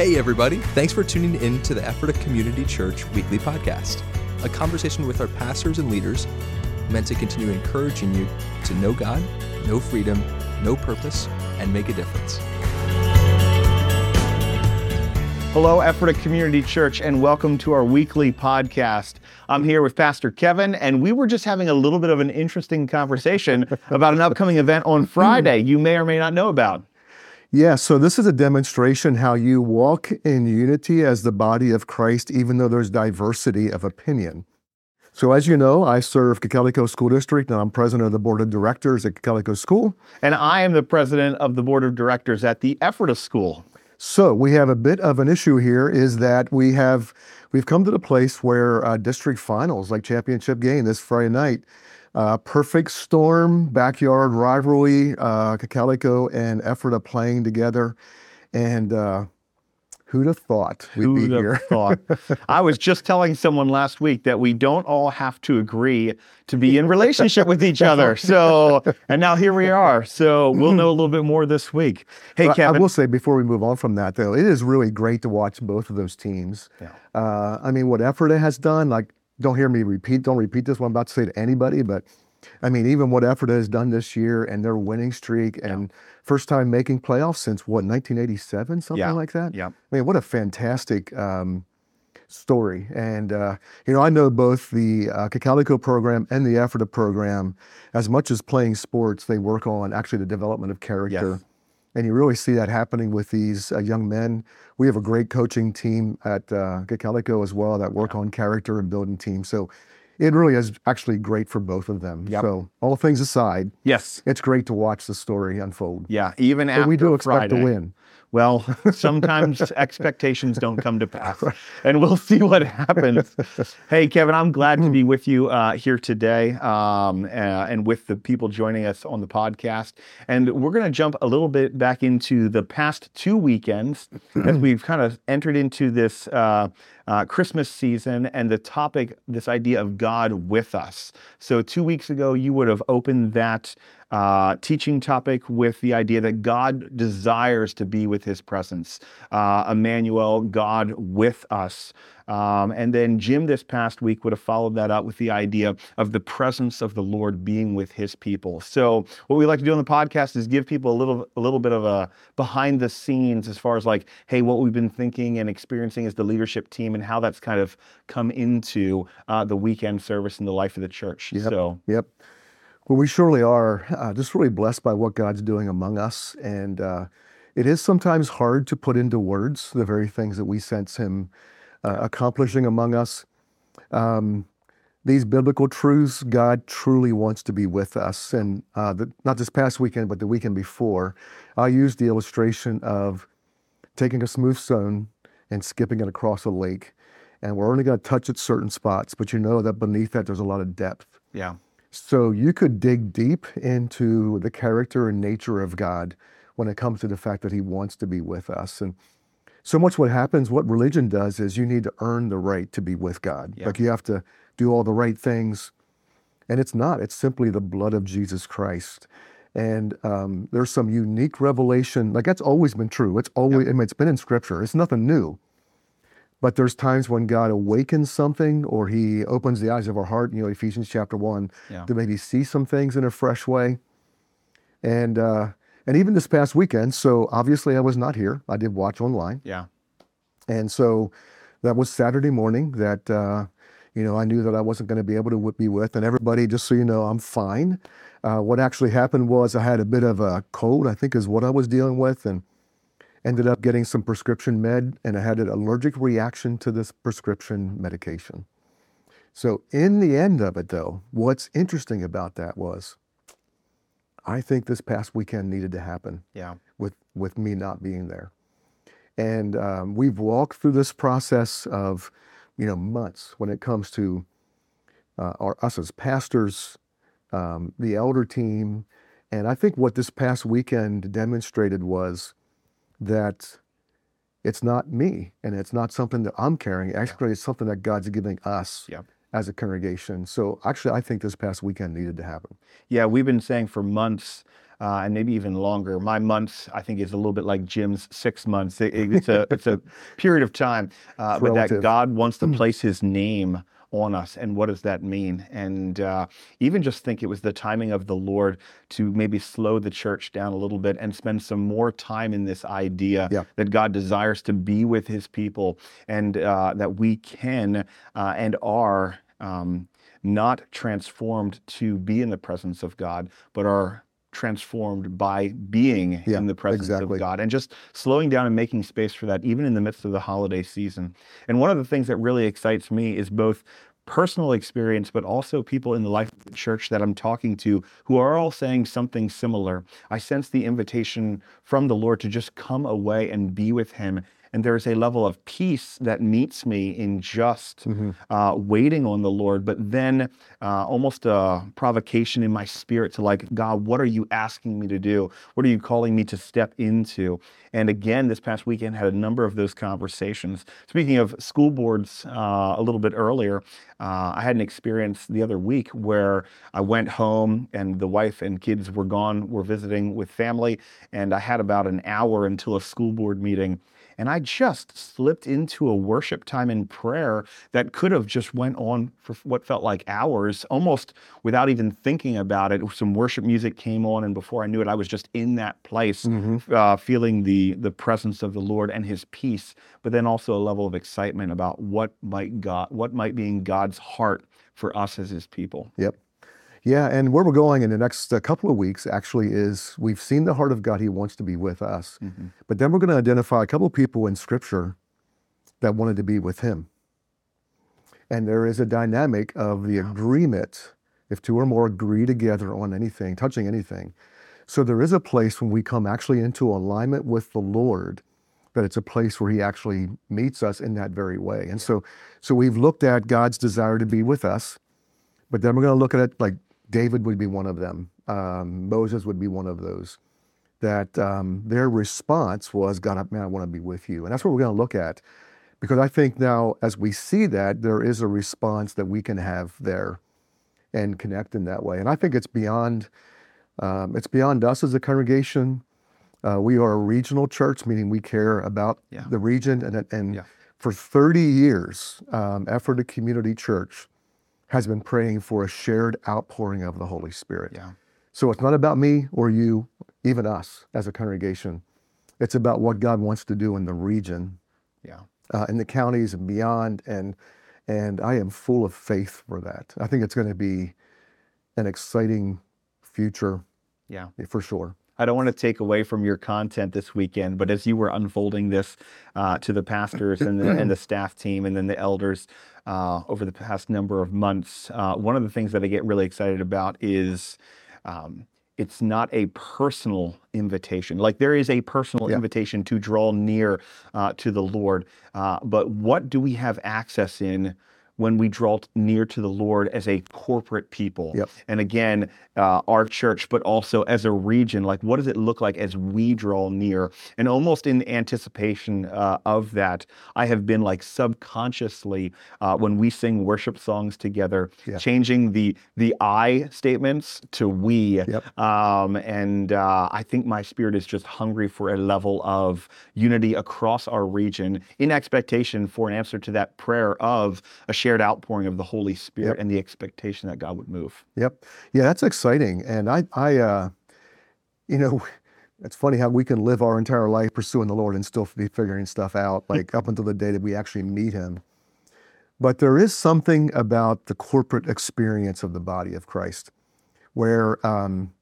Hey, everybody. Thanks for tuning in to the Ephrata Community Church weekly podcast, a conversation with our pastors and leaders meant to continue encouraging you to know God, know freedom, know purpose, and make a difference. Hello, Ephrata Community Church, and welcome to our weekly podcast. I'm here with Pastor Kevin, and we were just having a little bit of an interesting conversation about an upcoming event on Friday you may or may not know about. Yeah, so this is a demonstration how you walk in unity as the body of Christ, even though there's diversity of opinion. So, as you know, I serve Cocalico School District, and I'm president of the board of directors at Cocalico School. And I am the president of the board of directors at the Ephrata School. So, we have a bit of an issue here is that we have we've come to the place where uh, district finals, like championship game this Friday night, uh, perfect storm, backyard rivalry, uh, and Ephrata playing together. And uh, who'd have thought we'd Who'd be have here? thought? I was just telling someone last week that we don't all have to agree to be in relationship with each other. So, and now here we are. So we'll know a little bit more this week. Hey, But I will say before we move on from that, though, it is really great to watch both of those teams. Yeah. Uh, I mean, what Ephrata has done, like, don't hear me repeat, don't repeat this what I'm about to say to anybody, but I mean, even what Ephrata has done this year and their winning streak and first time making playoffs since what, 1987, something Yeah. like that? Yeah. I mean, what a fantastic um, story. And, uh, you know, I know both the uh, Cocalico program and the Ephrata program, as much as playing sports, they work on actually the development of character. Yes. And you really see that happening with these uh, young men. We have a great coaching team at uh, Cocalico as well that work on character and building teams. So it really is actually great for both of them. Yep. So all things aside, yes. it's great to watch the story unfold. Yeah. Even after But we do expect Friday. to win. Well, sometimes expectations don't come to pass, and we'll see what happens. Hey, Kevin, I'm glad to be with you uh, here today um, uh, and with the people joining us on the podcast. And we're going to jump a little bit back into the past two weekends as we've kind of entered into this. Uh, uh, Christmas season and the topic, this idea of God with us. So, two weeks ago, you would have opened that uh, teaching topic with the idea that God desires to be with his presence. Uh, Emmanuel, God with us. Um, and then Jim this past week would have followed that up with the idea of the presence of the Lord being with his people. So what we like to do on the podcast is give people a little a little bit of a behind the scenes as far as like, hey, what we've been thinking and experiencing as the leadership team and how that's kind of come into uh, the weekend service and the life of the church. Yep. So Yep. Well, we surely are uh, just really blessed by what God's doing among us. And uh, it is sometimes hard to put into words the very things that we sense Him uh, accomplishing among us. Um, these biblical truths, God truly wants to be with us. And uh, the, not this past weekend, but the weekend before, I used the illustration of taking a smooth stone and skipping it across a lake. And we're only going to touch at certain spots, but you know that beneath that there's a lot of depth. yeah. So you could dig deep into the character and nature of God when it comes to the fact that He wants to be with us. And so much what happens, what religion does is you need to earn the right to be with God. Yeah. Like you have to do all the right things. And it's not, it's simply the blood of Jesus Christ. And um, there's some unique revelation, like that's always been true. It's always, I mean, it's been in Scripture, it's nothing new. But there's times when God awakens something or he opens the eyes of our heart, you know, Ephesians chapter 1, Yeah. to maybe see some things in a fresh way. And uh, and even this past weekend, so obviously I was not here. I did watch online. Yeah. And so that was Saturday morning that, uh, you know, I knew that I wasn't going to be able to be with. And everybody, just so you know, I'm fine. Uh, what actually happened was I had a bit of a cold, I think is what I was dealing with, and ended up getting some prescription med, and I had an allergic reaction to this prescription medication. So, in the end of it, though, what's interesting about that was I think this past weekend needed to happen Yeah. with, with me not being there. And um, we've walked through this process of, you know, months when it comes to uh, our, us as pastors, um, the elder team. And I think what this past weekend demonstrated was that it's not me and it's not something that I'm carrying. Actually, it's something that God's giving us Yep. as a congregation. So actually, I think this past weekend needed to happen. Yeah, we've been saying for months uh, and maybe even longer. My months, I think, is a little bit like Jim's six months. It, it's a it's a period of time, uh, but that. God wants to place His name on us, and what does that mean? And uh, even just think it was the timing of the Lord to maybe slow the church down a little bit and spend some more time in this idea Yeah. that God desires to be with His people, and uh, that we can uh, and are. Um, not transformed to be in the presence of God, but are transformed by being Yeah, in the presence exactly. of God and just slowing down and making space for that, even in the midst of the holiday season. And one of the things that really excites me is both personal experience, but also people in the life of the church that I'm talking to who are all saying something similar. I sense the invitation from the Lord to just come away and be with Him. And there is a level of peace that meets me in just uh, waiting on the Lord, but then uh, almost a provocation in my spirit to like, God, what are you asking me to do? What are you calling me to step into? And again, this past weekend had a number of those conversations. Speaking of school boards, uh, a little bit earlier, uh, I had an experience the other week where I went home and the wife and kids were gone, were visiting with family, and I had about an hour until a school board meeting and I just slipped into a worship time in prayer that could have just went on for what felt like hours, almost without even thinking about it. Some worship music came on, and before I knew it, I was just in that place, uh, feeling the the presence of the Lord and His peace, but then also a level of excitement about what might God, what might be in God's heart for us as His people. Yep. Yeah, and where we're going in the next uh, couple of weeks actually is we've seen the heart of God. He wants to be with us. But then we're going to identify a couple of people in Scripture that wanted to be with Him. And there is a dynamic of the agreement, if two or more agree together on anything, touching anything. So there is a place when we come actually into alignment with the Lord that it's a place where he actually meets us in that very way. And so so we've looked at God's desire to be with us, but then we're going to look at it like David would be one of them. Um, Moses would be one of those. That um, their response was, God, man, I want to be with you. And that's what we're going to look at. Because I think now, as we see that, there is a response that we can have there and connect in that way. And I think it's beyond, um, it's beyond us as a congregation. Uh, we are a regional church, meaning we care about Yeah. the region. And, and Yeah. for 30 years, um, Ephrata Community Church has been praying for a shared outpouring of the Holy Spirit. Yeah. So it's not about me or you, even us as a congregation. It's about what God wants to do in the region, Yeah. uh, in the counties and beyond. And and I am full of faith for that. I think it's going to be an exciting future Yeah. for sure. I don't want to take away from your content this weekend, but as you were unfolding this uh, to the pastors and the, and the staff team and then the elders uh, over the past number of months, uh, one of the things that I get really excited about is um, it's not a personal invitation. Like there is a personal Yeah. invitation to draw near uh, to the Lord, uh, but what do we have access in? When we draw near to the Lord as a corporate people, Yep. and again, uh, our church, but also as a region, like what does it look like as we draw near? And almost in anticipation uh, of that, I have been like subconsciously uh, when we sing worship songs together, Yeah. changing the the I statements to we. Yep. Um, and uh, I think my spirit is just hungry for a level of unity across our region in expectation for an answer to that prayer of a shared outpouring of the Holy Spirit Yep. and the expectation that God would move. Yep. Yeah, that's exciting. And I, I, uh, you know, it's funny how we can live our entire life pursuing the Lord and still be figuring stuff out, like up until the day that we actually meet Him. But there is something about the corporate experience of the body of Christ, where, um,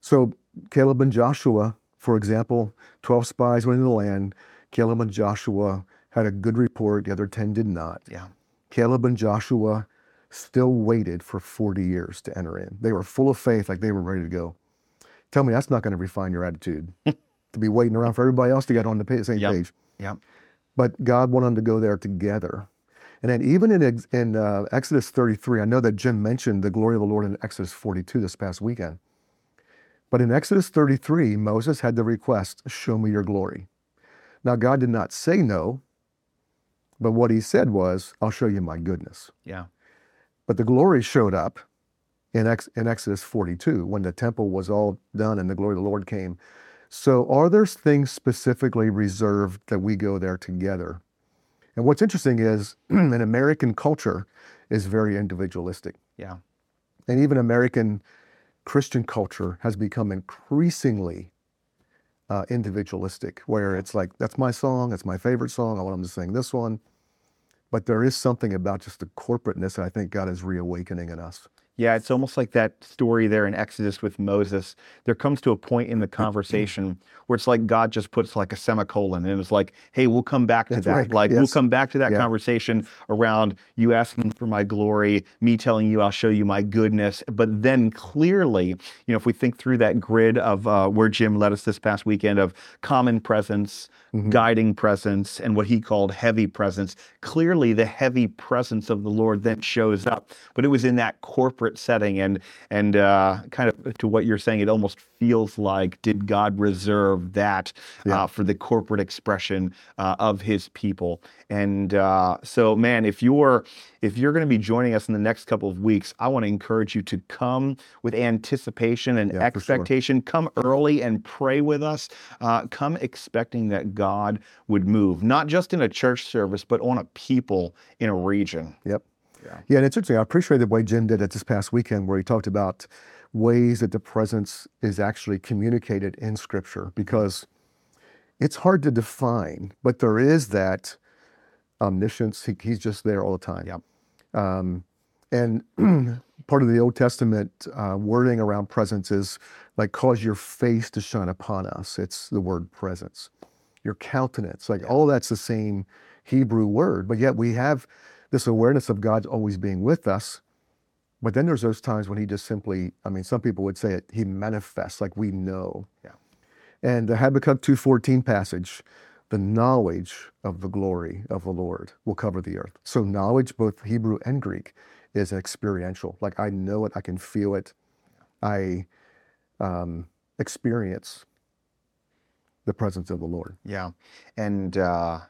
so Caleb and Joshua, for example, 12 spies went into the land. Caleb and Joshua had a good report, the other 10 did not. Yeah. Caleb and Joshua still waited for 40 years to enter in. They were full of faith, like they were ready to go. Tell me that's not going to refine your attitude to be waiting around for everybody else to get on the same Yep. page. Yeah. But God wanted them to go there together. And then even in, in uh, Exodus 33, I know that Jim mentioned the glory of the Lord in Exodus 42 this past weekend. But in Exodus 33, Moses had the request, Show me your glory. Now, God did not say no, but what he said was, I'll show you my goodness. Yeah. But the glory showed up, in, Ex, in Exodus 42 when the temple was all done and the glory of the Lord came. So, are there things specifically reserved that we go there together? And what's interesting is an American culture is very individualistic. Yeah. And even American Christian culture has become increasingly uh, individualistic, where it's like, that's my song, that's my favorite song, I want them to sing this one. But there is something about just the corporateness that I think God is reawakening in us. Yeah, it's almost like that story there in Exodus with Moses. There comes to a point in the conversation where it's like God just puts like a semicolon and it's like, hey, we'll come back to That's that. right. Like, we'll come back to that Yeah. conversation around you asking for my glory, me telling you I'll show you my goodness. But then clearly, you know, if we think through that grid of uh, where Jim led us this past weekend of common presence, guiding presence, and what he called heavy presence, clearly the heavy presence of the Lord then shows up. But it was in that corporate setting, and and uh, kind of to what you're saying, it almost feels like did God reserve that Yeah. uh, for the corporate expression uh, of His people? And uh, so, man, if you're if you're going to be joining us in the next couple of weeks, I want to encourage you to come with anticipation and Yeah, for sure. expectation. Come early and pray with us. Uh, come expecting that God would move, not just in a church service, but on a people in a region. Yep. Yeah. Yeah, and it's interesting. I appreciate the way Jim did it this past weekend, where he talked about ways that the presence is actually communicated in Scripture, because it's hard to define, but there is that omniscience. He, he's just there all the time. Yep. Um, and part of the Old Testament uh, wording around presence is like, cause your face to shine upon us. It's the word presence. Your countenance, like all that's the same Hebrew word, but yet we have this awareness of God's always being with us. But then there's those times when he just simply, I mean, some people would say it, he manifests like we know. Yeah. And the Habakkuk 2.14 passage, the knowledge of the glory of the Lord will cover the earth. So knowledge, both Hebrew and Greek, is experiential. Like I know it, I can feel it, I um, experience the presence of the Lord. Yeah. And uh,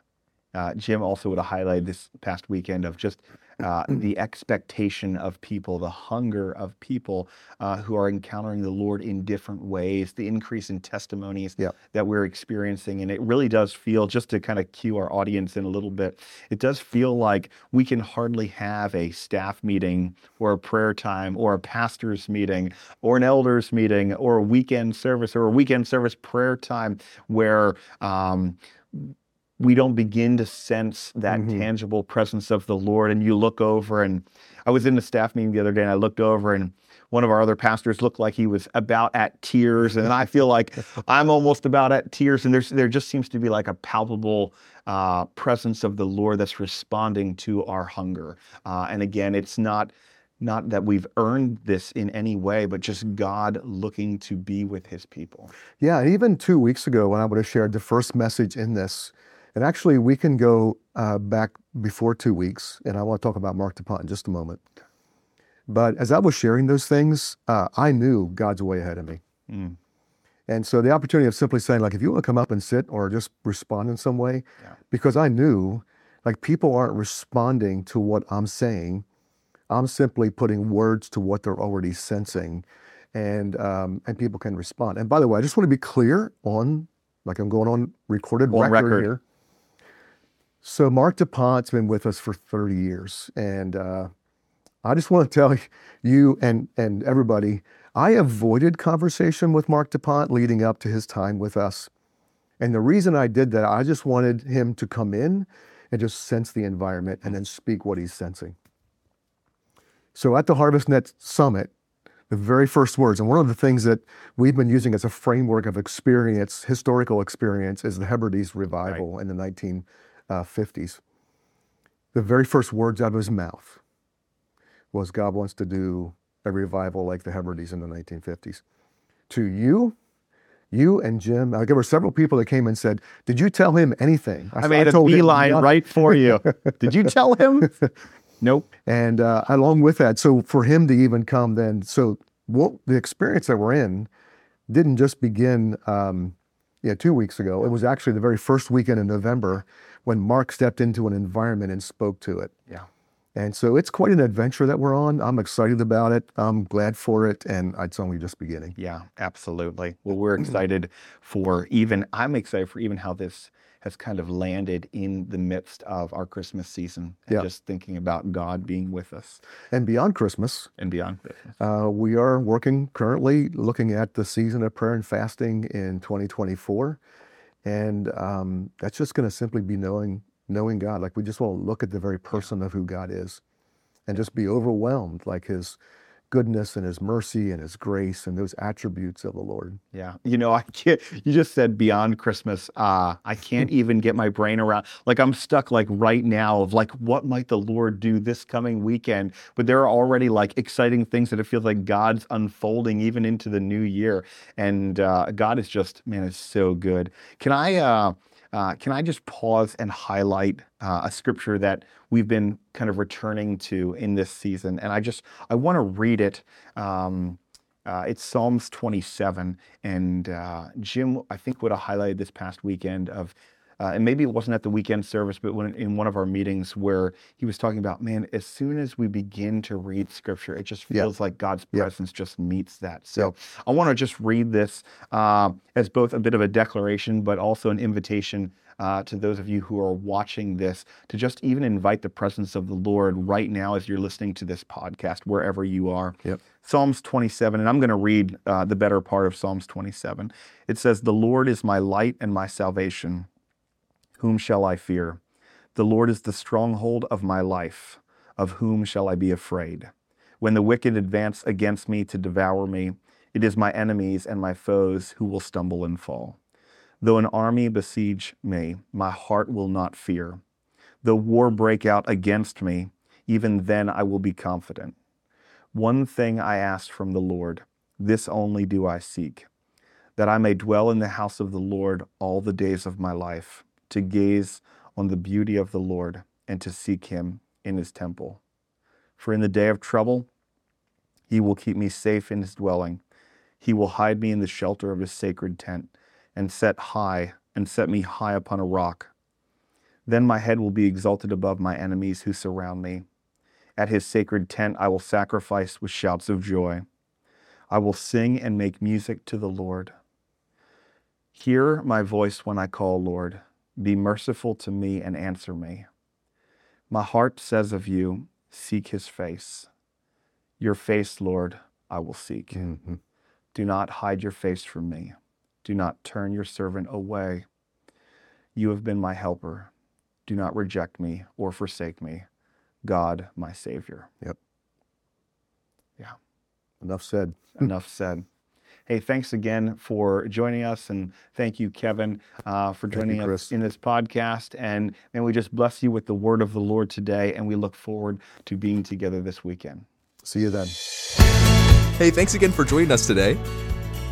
uh, Jim also would have highlighted this past weekend of just uh, the expectation of people, the hunger of people uh, who are encountering the Lord in different ways, the increase in testimonies Yeah. that we're experiencing. And it really does feel, just to kind of cue our audience in a little bit, it does feel like we can hardly have a staff meeting or a prayer time or a pastor's meeting or an elders meeting or a weekend service or a weekend service prayer time where um, we don't begin to sense that Mhm. tangible presence of the Lord. And you look over, and I was in the staff meeting the other day, and I looked over, and one of our other pastors looked like he was about at tears, and I feel like I'm almost about at tears. And there's there just seems to be like a palpable uh, presence of the Lord that's responding to our hunger. Uh, and again, it's not not that we've earned this in any way, but just God looking to be with His people. Yeah, even two weeks ago when I would have shared the first message in this, and actually we can go uh, back before two weeks, and I want to talk about Mark DuPont in just a moment. But as I was sharing those things, uh, I knew God's way ahead of me. Mm. And so the opportunity of simply saying, like, if you want to come up and sit or just respond in some way, Yeah. because I knew, like, people aren't responding to what I'm saying. I'm simply putting words to what they're already sensing, and um, and people can respond. And by the way, I just want to be clear on, like, I'm going on recorded On record, record. here. So Mark DuPont's been with us for 30 years, and uh, I just want to tell you and and everybody, I avoided conversation with Mark DuPont leading up to his time with us. And the reason I did that, I just wanted him to come in and just sense the environment and then speak what he's sensing. So at the HarvestNet Summit, the very first words, and one of the things that we've been using as a framework of experience, historical experience, is the Hebrides revival in the 1950s. The very first words out of his mouth was God wants to do a revival like the Hebrides in the 1950s. To you, you and Jim, uh, there were several people that came and said, Did you tell him anything? I said, made a told him beeline right for you. Did you tell him? nope. And uh, along with that, so for him to even come then, so what the experience that we're in didn't just begin um, yeah, two weeks ago. It was actually the very first weekend in November when Mark stepped into an environment and spoke to it. Yeah. And so it's quite an adventure that we're on. I'm excited about it. I'm glad for it. And it's only just beginning. Yeah, absolutely. Well, we're excited for even, I'm excited for even how this has kind of landed in the midst of our Christmas season. And Yeah. just thinking about God being with us And beyond Christmas, and beyond. uh, we are working currently looking at the season of prayer and fasting in 2024. And um, that's just going to simply be knowing knowing God. Like we just want to look at the very person of who God is and just be overwhelmed, like his goodness and his mercy and his grace and those attributes of the Lord. Yeah. You know, I can't, you just said beyond Christmas. Uh, I can't even get my brain around, like, I'm stuck, like, right now of like, what might the Lord do this coming weekend? But there are already like exciting things that it feels like God's unfolding even into the new year. And uh, God is just, man, it's so good. Can I, uh, uh, can I just pause and highlight uh, a scripture that we've been kind of returning to in this season? And I just, I want to read it. Um, uh, it's Psalms 27, and uh, Jim, I think, would have highlighted this past weekend of, uh, and maybe it wasn't at the weekend service, but when in one of our meetings where he was talking about, man, as soon as we begin to read Scripture, it just Yeah. feels like God's Yeah. presence just meets that. So I want to just read this uh, as both a bit of a declaration, but also an invitation uh, to those of you who are watching this to just even invite the presence of the Lord right now as you're listening to this podcast, wherever you are. Yep. Psalms 27, and I'm going to read uh, the better part of Psalms 27. It says, The Lord is my light and my salvation. Whom shall I fear? The Lord is the stronghold of my life. Of whom shall I be afraid? When the wicked advance against me to devour me, it is my enemies and my foes who will stumble and fall. Though an army besiege me, my heart will not fear. Though war break out against me, even then I will be confident. One thing I ask from the Lord, this only do I seek, that I may dwell in the house of the Lord all the days of my life, to gaze on the beauty of the Lord and to seek him in his temple. For in the day of trouble, he will keep me safe in his dwelling. He will hide me in the shelter of his sacred tent and set high and set me high upon a rock. Then my head will be exalted above my enemies who surround me. At his sacred tent I will sacrifice with shouts of joy. I will sing and make music to the Lord. Hear my voice when I call, Lord. Be merciful to me and answer me. My heart says of you, Seek his face. Your face, Lord, I will seek. Mhm. Do not hide your face from me. Do not turn your servant away. You have been my helper. Do not reject me or forsake me, God, my Savior. Yep. Yeah. Enough said. Enough said. Hey, thanks again for joining us, and thank you, Kevin, uh, for Thank you, joining us in this podcast. And and we just bless you with the word of the Lord today, and we look forward to being together this weekend. See you then. Hey, thanks again for joining us today.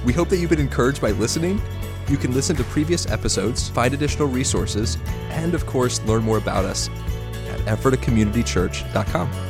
We hope that you've been encouraged by listening. You can listen to previous episodes, find additional resources, and of course, learn more about us at ephratacommunitychurch.com.